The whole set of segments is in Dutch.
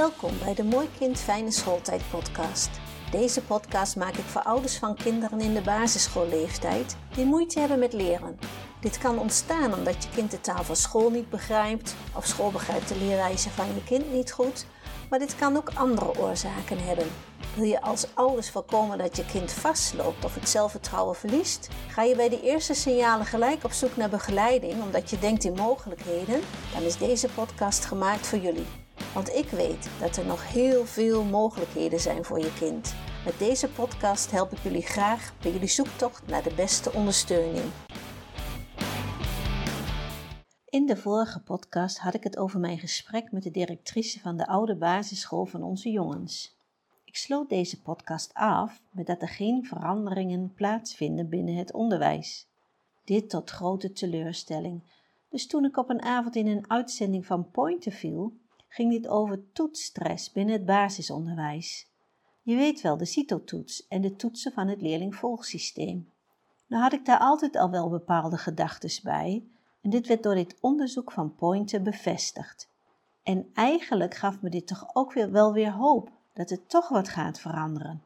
Welkom bij de Mooi Kind Fijne Schooltijd podcast. Deze podcast maak ik voor ouders van kinderen in de basisschoolleeftijd die moeite hebben met leren. Dit kan ontstaan omdat je kind de taal van school niet begrijpt of school begrijpt de leerwijze van je kind niet goed, maar dit kan ook andere oorzaken hebben. Wil je als ouders voorkomen dat je kind vastloopt of het zelfvertrouwen verliest? Ga je bij de eerste signalen gelijk op zoek naar begeleiding omdat je denkt in mogelijkheden? Dan is deze podcast gemaakt voor jullie. Want ik weet dat er nog heel veel mogelijkheden zijn voor je kind. Met deze podcast help ik jullie graag bij jullie zoektocht naar de beste ondersteuning. In de vorige podcast had ik het over mijn gesprek met de directrice van de oude basisschool van onze jongens. Ik sloot deze podcast af met dat er geen veranderingen plaatsvinden binnen het onderwijs. Dit tot grote teleurstelling. Dus toen ik op een avond in een uitzending van Pointer viel, ging dit over toetsstress binnen het basisonderwijs. Je weet wel, de CITO-toets en de toetsen van het leerlingvolgsysteem. Nou had ik daar altijd al wel bepaalde gedachten bij en dit werd door dit onderzoek van Pointer bevestigd. En eigenlijk gaf me dit toch ook weer wel weer hoop dat het toch wat gaat veranderen.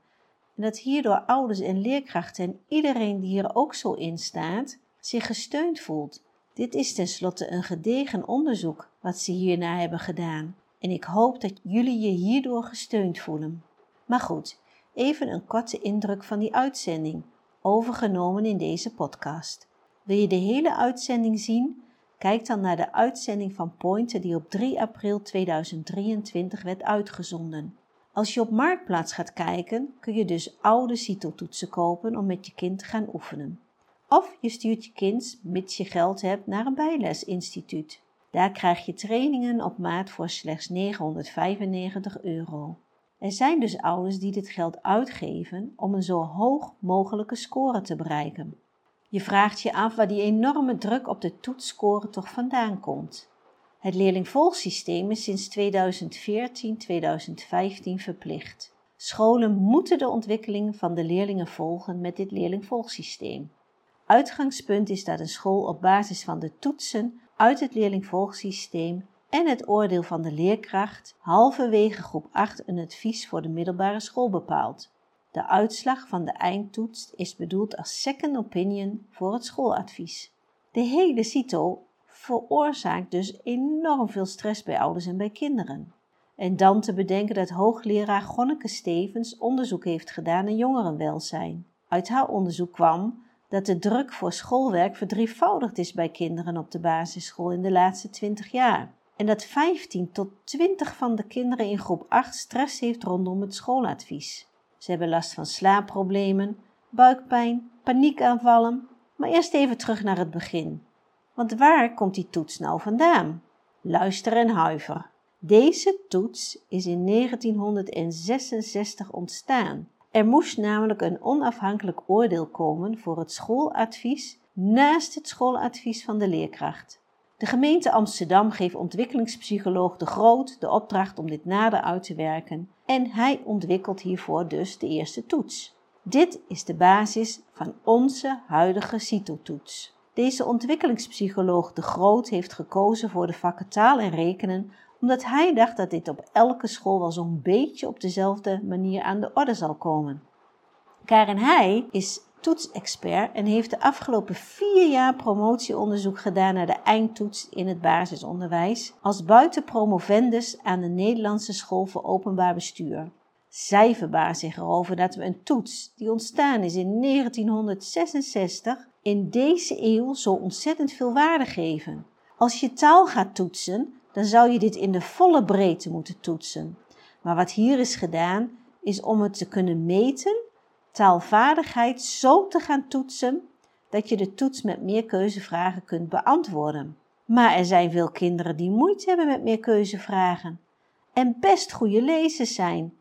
En dat hierdoor ouders en leerkrachten en iedereen die hier ook zo in staat, zich gesteund voelt. Dit is tenslotte een gedegen onderzoek wat ze hierna hebben gedaan. En ik hoop dat jullie je hierdoor gesteund voelen. Maar goed, even een korte indruk van die uitzending, overgenomen in deze podcast. Wil je de hele uitzending zien? Kijk dan naar de uitzending van Pointer die op 3 april 2023 werd uitgezonden. Als je op Marktplaats gaat kijken, kun je dus oude CITO-toetsen kopen om met je kind te gaan oefenen. Of je stuurt je kind, mits je geld hebt, naar een bijlesinstituut. Daar krijg je trainingen op maat voor slechts 995 euro. Er zijn dus ouders die dit geld uitgeven om een zo hoog mogelijke score te bereiken. Je vraagt je af waar die enorme druk op de toetsscore toch vandaan komt. Het leerlingvolgsysteem is sinds 2014-2015 verplicht. Scholen moeten de ontwikkeling van de leerlingen volgen met dit leerlingvolgsysteem. Uitgangspunt is dat een school op basis van de toetsen uit het leerlingvolgsysteem en het oordeel van de leerkracht halverwege groep 8 een advies voor de middelbare school bepaalt. De uitslag van de eindtoets is bedoeld als second opinion voor het schooladvies. De hele CITO veroorzaakt dus enorm veel stress bij ouders en bij kinderen. En dan te bedenken dat hoogleraar Gonneke Stevens onderzoek heeft gedaan naar jongerenwelzijn. Uit haar onderzoek kwam dat de druk voor schoolwerk verdrievoudigd is bij kinderen op de basisschool in de laatste 20 jaar. En dat 15 tot 20 van de kinderen in groep 8 stress heeft rondom het schooladvies. Ze hebben last van slaapproblemen, buikpijn, paniekaanvallen. Maar eerst even terug naar het begin. Want waar komt die toets nou vandaan? Luister en huiver. Deze toets is in 1966 ontstaan er moest namelijk een onafhankelijk oordeel komen voor het schooladvies naast het schooladvies van de leerkracht. De gemeente Amsterdam geeft ontwikkelingspsycholoog De Groot de opdracht om dit nader uit te werken en hij ontwikkelt hiervoor dus de eerste toets. Dit is de basis van onze huidige CITO-toets. Deze ontwikkelingspsycholoog De Groot heeft gekozen voor de vakken taal en rekenen omdat hij dacht dat dit op elke school wel zo'n beetje op dezelfde manier aan de orde zal komen. Karen Heij is toetsexpert en heeft de afgelopen vier jaar promotieonderzoek gedaan naar de eindtoets in het basisonderwijs als buitenpromovendus aan de Nederlandse School voor Openbaar Bestuur. Zij verbaast zich erover dat we een toets die ontstaan is in 1966 in deze eeuw zo ontzettend veel waarde geven. Als je taal gaat toetsen, dan zou je dit in de volle breedte moeten toetsen. Maar wat hier is gedaan, is om het te kunnen meten, taalvaardigheid zo te gaan toetsen dat je de toets met meer keuzevragen kunt beantwoorden. Maar er zijn veel kinderen die moeite hebben met meer keuzevragen en best goede lezers zijn,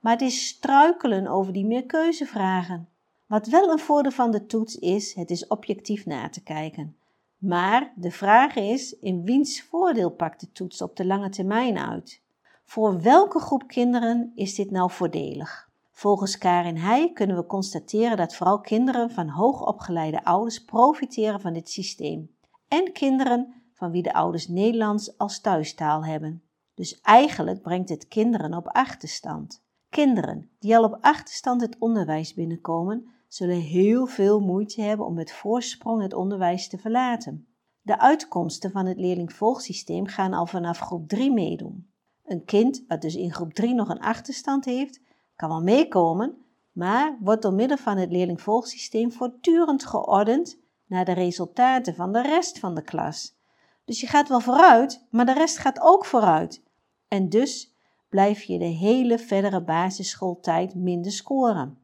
maar het is struikelen over die meer keuzevragen. Wat wel een voordeel van de toets is, het is objectief na te kijken. Maar de vraag is, in wiens voordeel pakt de toets op de lange termijn uit? Voor welke groep kinderen is dit nou voordelig? Volgens Karin Heij kunnen we constateren dat vooral kinderen van hoogopgeleide ouders profiteren van dit systeem. En kinderen van wie de ouders Nederlands als thuistaal hebben. Dus eigenlijk brengt het kinderen op achterstand. Kinderen die al op achterstand het onderwijs binnenkomen, zullen heel veel moeite hebben om met voorsprong het onderwijs te verlaten. De uitkomsten van het leerlingvolgsysteem gaan al vanaf groep 3 meedoen. Een kind wat dus in groep 3 nog een achterstand heeft, kan wel meekomen, maar wordt door middel van het leerlingvolgsysteem voortdurend geordend naar de resultaten van de rest van de klas. Dus je gaat wel vooruit, maar de rest gaat ook vooruit. En dus blijf je de hele verdere basisschooltijd minder scoren.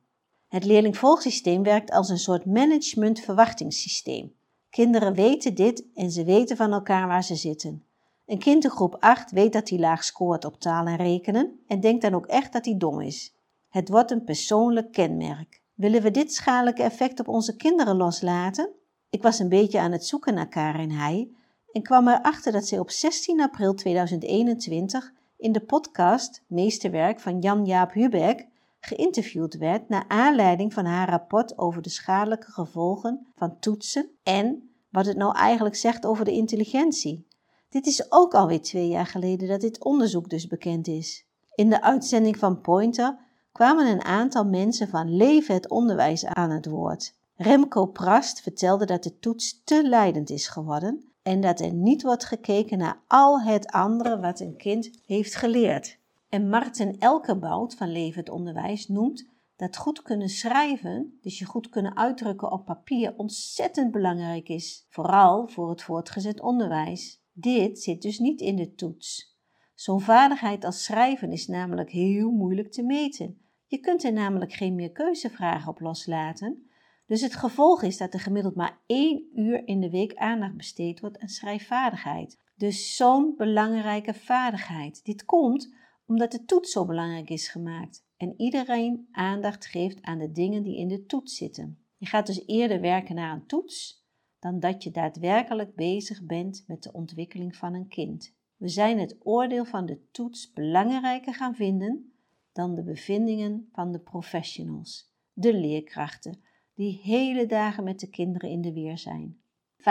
Het leerlingvolgsysteem werkt als een soort management-verwachtingssysteem. Kinderen weten dit en ze weten van elkaar waar ze zitten. Een kind in groep 8 weet dat hij laag scoort op taal en rekenen en denkt dan ook echt dat hij dom is. Het wordt een persoonlijk kenmerk. Willen we dit schadelijke effect op onze kinderen loslaten? Ik was een beetje aan het zoeken naar Karin Heij en kwam erachter dat zij op 16 april 2021 in de podcast Meesterwerk van Jan-Jaap Hubeck geïnterviewd werd naar aanleiding van haar rapport over de schadelijke gevolgen van toetsen en wat het nou eigenlijk zegt over de intelligentie. Dit is ook alweer twee jaar geleden dat dit onderzoek dus bekend is. In de uitzending van Pointer kwamen een aantal mensen van Leven het Onderwijs aan het woord. Remco Prast vertelde dat de toets te leidend is geworden en dat er niet wordt gekeken naar al het andere wat een kind heeft geleerd. En Martin Elkerbout van Leven het Onderwijs noemt dat goed kunnen schrijven, dus je goed kunnen uitdrukken op papier, ontzettend belangrijk is, vooral voor het voortgezet onderwijs. Dit zit dus niet in de toets. Zo'n vaardigheid als schrijven is namelijk heel moeilijk te meten. Je kunt er namelijk geen meer keuzevragen op loslaten, dus het gevolg is dat er gemiddeld maar één uur in de week aandacht besteed wordt aan schrijfvaardigheid. Dus zo'n belangrijke vaardigheid. Dit komt omdat de toets zo belangrijk is gemaakt en iedereen aandacht geeft aan de dingen die in de toets zitten. Je gaat dus eerder werken naar een toets dan dat je daadwerkelijk bezig bent met de ontwikkeling van een kind. We zijn het oordeel van de toets belangrijker gaan vinden dan de bevindingen van de professionals, de leerkrachten, die hele dagen met de kinderen in de weer zijn. 85%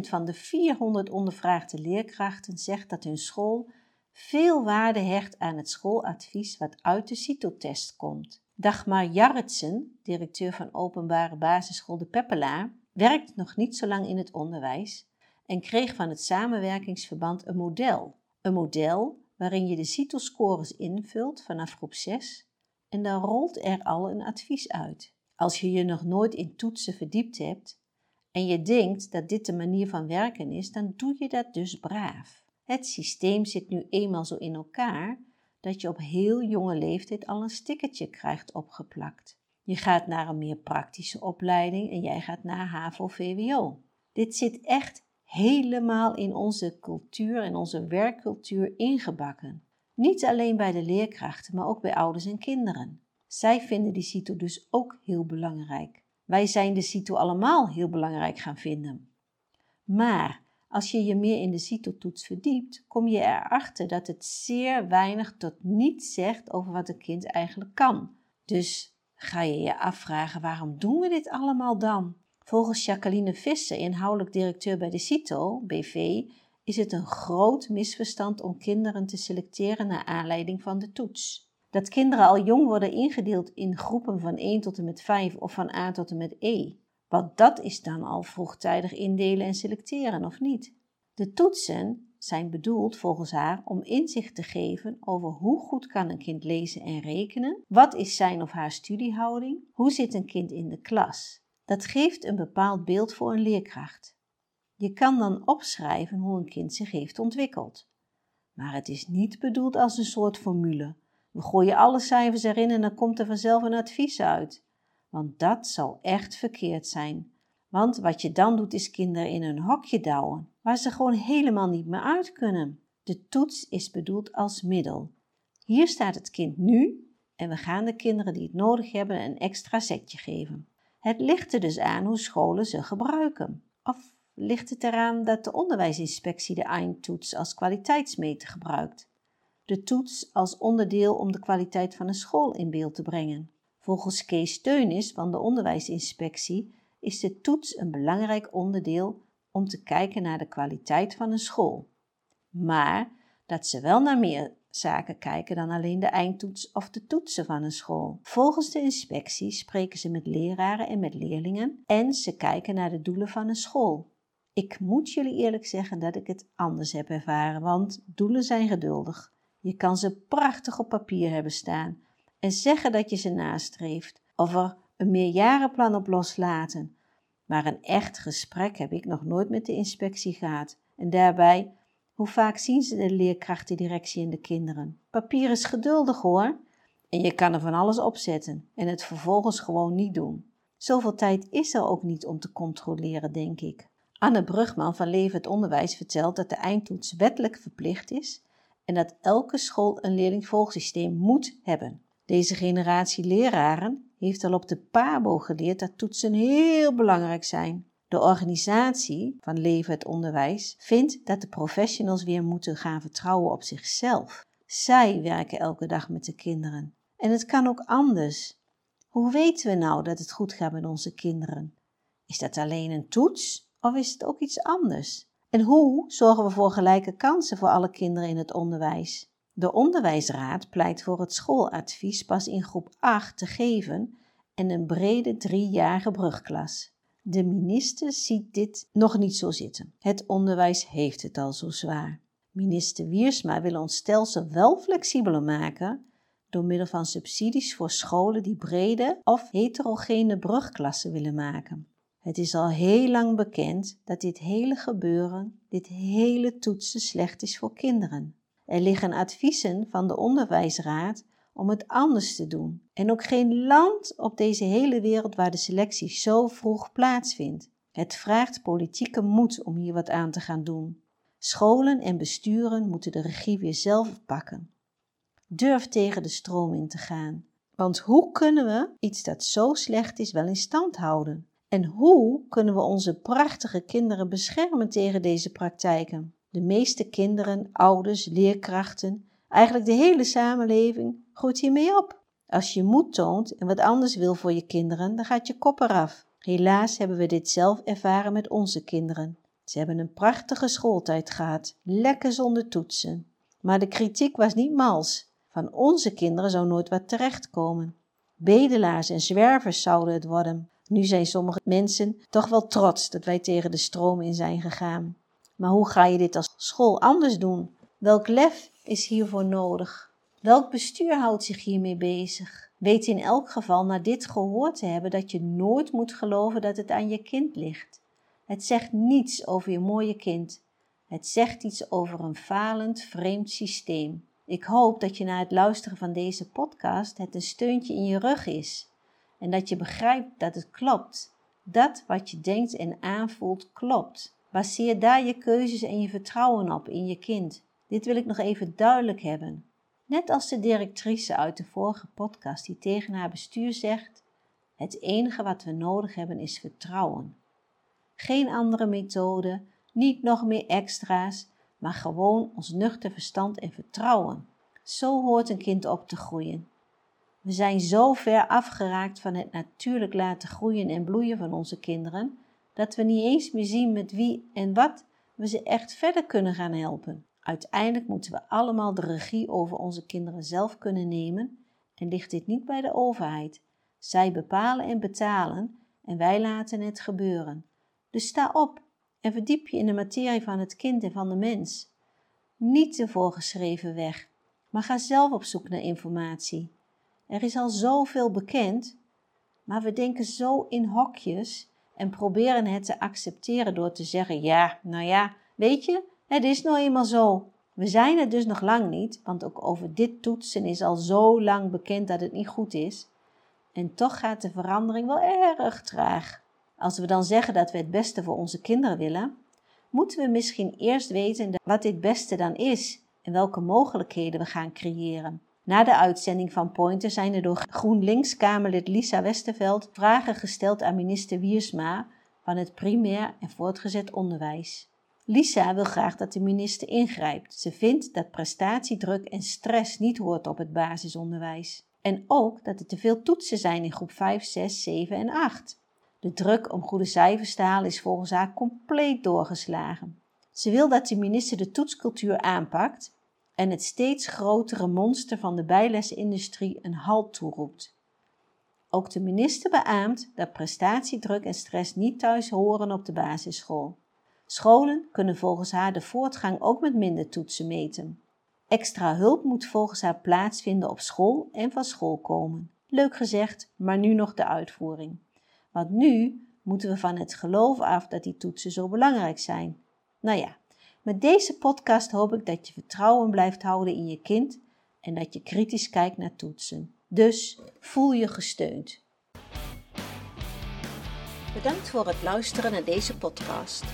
van de 400 ondervraagde leerkrachten zegt dat hun school veel waarde hecht aan het schooladvies wat uit de CITO-test komt. Dagmar Jarretsen, directeur van openbare basisschool De Peppelaar, werkt nog niet zo lang in het onderwijs en kreeg van het samenwerkingsverband een model. Een model waarin je de CITO-scores invult vanaf groep 6 en dan rolt er al een advies uit. Als je je nog nooit in toetsen verdiept hebt en je denkt dat dit de manier van werken is, dan doe je dat dus braaf. Het systeem zit nu eenmaal zo in elkaar dat je op heel jonge leeftijd al een stickertje krijgt opgeplakt. Je gaat naar een meer praktische opleiding en jij gaat naar HAVO-VWO. Dit zit echt helemaal in onze cultuur en onze werkcultuur ingebakken. Niet alleen bij de leerkrachten, maar ook bij ouders en kinderen. Zij vinden die CITO dus ook heel belangrijk. Wij zijn de CITO allemaal heel belangrijk gaan vinden. Maar als je je meer in de CITO-toets verdiept, kom je erachter dat het zeer weinig tot niets zegt over wat een kind eigenlijk kan. Dus ga je je afvragen waarom doen we dit allemaal dan? Volgens Jacqueline Visser, inhoudelijk directeur bij de CITO, BV, is het een groot misverstand om kinderen te selecteren naar aanleiding van de toets. Dat kinderen al jong worden ingedeeld in groepen van 1 tot en met 5 of van A tot en met E. Wat dat is dan al vroegtijdig indelen en selecteren of niet? De toetsen zijn bedoeld volgens haar om inzicht te geven over hoe goed kan een kind lezen en rekenen, wat is zijn of haar studiehouding, hoe zit een kind in de klas. Dat geeft een bepaald beeld voor een leerkracht. Je kan dan opschrijven hoe een kind zich heeft ontwikkeld. Maar het is niet bedoeld als een soort formule. We gooien alle cijfers erin en dan komt er vanzelf een advies uit. Want dat zal echt verkeerd zijn. Want wat je dan doet is kinderen in een hokje douwen, waar ze gewoon helemaal niet meer uit kunnen. De toets is bedoeld als middel. Hier staat het kind nu en we gaan de kinderen die het nodig hebben een extra setje geven. Het ligt er dus aan hoe scholen ze gebruiken. Of ligt het eraan dat de onderwijsinspectie de eindtoets als kwaliteitsmeter gebruikt? De toets als onderdeel om de kwaliteit van een school in beeld te brengen. Volgens Kees Steunis van de onderwijsinspectie is de toets een belangrijk onderdeel om te kijken naar de kwaliteit van een school. Maar dat ze wel naar meer zaken kijken dan alleen de eindtoets of de toetsen van een school. Volgens de inspectie spreken ze met leraren en met leerlingen en ze kijken naar de doelen van een school. Ik moet jullie eerlijk zeggen dat ik het anders heb ervaren, want doelen zijn geduldig. Je kan ze prachtig op papier hebben staan en zeggen dat je ze nastreeft, of er een meerjarenplan op loslaten. Maar een echt gesprek heb ik nog nooit met de inspectie gehad. En daarbij, hoe vaak zien ze de leerkrachtendirectie en de kinderen? Papier is geduldig hoor. En je kan er van alles opzetten en het vervolgens gewoon niet doen. Zoveel tijd is er ook niet om te controleren, denk ik. Anne Brugman van Leven het Onderwijs vertelt dat de eindtoets wettelijk verplicht is en dat elke school een leerlingvolgsysteem moet hebben. Deze generatie leraren heeft al op de PABO geleerd dat toetsen heel belangrijk zijn. De organisatie van Leven het Onderwijs vindt dat de professionals weer moeten gaan vertrouwen op zichzelf. Zij werken elke dag met de kinderen. En het kan ook anders. Hoe weten we nou dat het goed gaat met onze kinderen? Is dat alleen een toets of is het ook iets anders? En hoe zorgen we voor gelijke kansen voor alle kinderen in het onderwijs? De onderwijsraad pleit voor het schooladvies pas in groep 8 te geven en een brede driejarige brugklas. De minister ziet dit nog niet zo zitten. Het onderwijs heeft het al zo zwaar. Minister Wiersma wil ons stelsel wel flexibeler maken door middel van subsidies voor scholen die brede of heterogene brugklassen willen maken. Het is al heel lang bekend dat dit hele gebeuren, dit hele toetsen slecht is voor kinderen. Er liggen adviezen van de onderwijsraad om het anders te doen. En ook geen land op deze hele wereld waar de selectie zo vroeg plaatsvindt. Het vraagt politieke moed om hier wat aan te gaan doen. Scholen en besturen moeten de regie weer zelf pakken. Durf tegen de stroom in te gaan. Want hoe kunnen we iets dat zo slecht is wel in stand houden? En hoe kunnen we onze prachtige kinderen beschermen tegen deze praktijken? De meeste kinderen, ouders, leerkrachten, eigenlijk de hele samenleving groeit hiermee op. Als je moed toont en wat anders wil voor je kinderen, dan gaat je kop eraf. Helaas hebben we dit zelf ervaren met onze kinderen. Ze hebben een prachtige schooltijd gehad, lekker zonder toetsen. Maar de kritiek was niet mals. Van onze kinderen zou nooit wat terechtkomen. Bedelaars en zwervers zouden het worden. Nu zijn sommige mensen toch wel trots dat wij tegen de stroom in zijn gegaan. Maar hoe ga je dit als school anders doen? Welk lef is hiervoor nodig? Welk bestuur houdt zich hiermee bezig? Weet in elk geval na dit gehoord te hebben dat je nooit moet geloven dat het aan je kind ligt. Het zegt niets over je mooie kind. Het zegt iets over een falend, vreemd systeem. Ik hoop dat je na het luisteren van deze podcast het een steuntje in je rug is en dat je begrijpt dat het klopt. Dat wat je denkt en aanvoelt klopt. Baseer daar je keuzes en je vertrouwen op in je kind. Dit wil ik nog even duidelijk hebben. Net als de directrice uit de vorige podcast die tegen haar bestuur zegt: Het enige wat we nodig hebben is vertrouwen. Geen andere methode, niet nog meer extra's, maar gewoon ons nuchter verstand en vertrouwen. Zo hoort een kind op te groeien. We zijn zo ver afgeraakt van het natuurlijk laten groeien en bloeien van onze kinderen, dat we niet eens meer zien met wie en wat we ze echt verder kunnen gaan helpen. Uiteindelijk moeten we allemaal de regie over onze kinderen zelf kunnen nemen en ligt dit niet bij de overheid. Zij bepalen en betalen en wij laten het gebeuren. Dus sta op en verdiep je in de materie van het kind en van de mens. Niet de voorgeschreven weg, maar ga zelf op zoek naar informatie. Er is al zoveel bekend, maar we denken zo in hokjes en proberen het te accepteren door te zeggen: ja, nou ja, weet je, het is nou eenmaal zo. We zijn het dus nog lang niet, want ook over dit toetsen is al zo lang bekend dat het niet goed is. En toch gaat de verandering wel erg traag. Als we dan zeggen dat we het beste voor onze kinderen willen, moeten we misschien eerst weten wat dit beste dan is en welke mogelijkheden we gaan creëren. Na de uitzending van Pointer zijn er door GroenLinks-Kamerlid Lisa Westerveld vragen gesteld aan minister Wiersma van het primair en voortgezet onderwijs. Lisa wil graag dat de minister ingrijpt. Ze vindt dat prestatiedruk en stress niet hoort op het basisonderwijs. En ook dat er te veel toetsen zijn in groep 5, 6, 7 en 8. De druk om goede cijfers te halen is volgens haar compleet doorgeslagen. Ze wil dat de minister de toetscultuur aanpakt en het steeds grotere monster van de bijlesindustrie een halt toeroept. Ook de minister beaamt dat prestatiedruk en stress niet thuis horen op de basisschool. Scholen kunnen volgens haar de voortgang ook met minder toetsen meten. Extra hulp moet volgens haar plaatsvinden op school en van school komen. Leuk gezegd, maar nu nog de uitvoering. Want nu moeten we van het geloof af dat die toetsen zo belangrijk zijn. Nou ja, met deze podcast hoop ik dat je vertrouwen blijft houden in je kind en dat je kritisch kijkt naar toetsen. Dus voel je gesteund. Bedankt voor het luisteren naar deze podcast.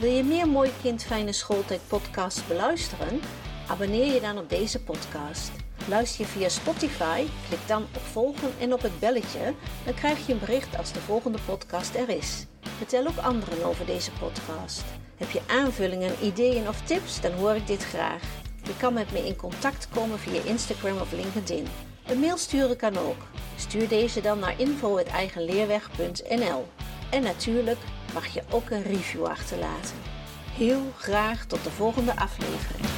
Wil je meer Mooi Kind Fijne Schooltijd podcasts beluisteren? Abonneer je dan op deze podcast. Luister je via Spotify, klik dan op volgen en op het belletje, dan krijg je een bericht als de volgende podcast er is. Vertel ook anderen over deze podcast. Heb je aanvullingen, ideeën of tips, dan hoor ik dit graag. Je kan met me in contact komen via Instagram of LinkedIn. Een mail sturen kan ook. Stuur deze dan naar info.eigenleerweg.nl En natuurlijk mag je ook een review achterlaten. Heel graag tot de volgende aflevering.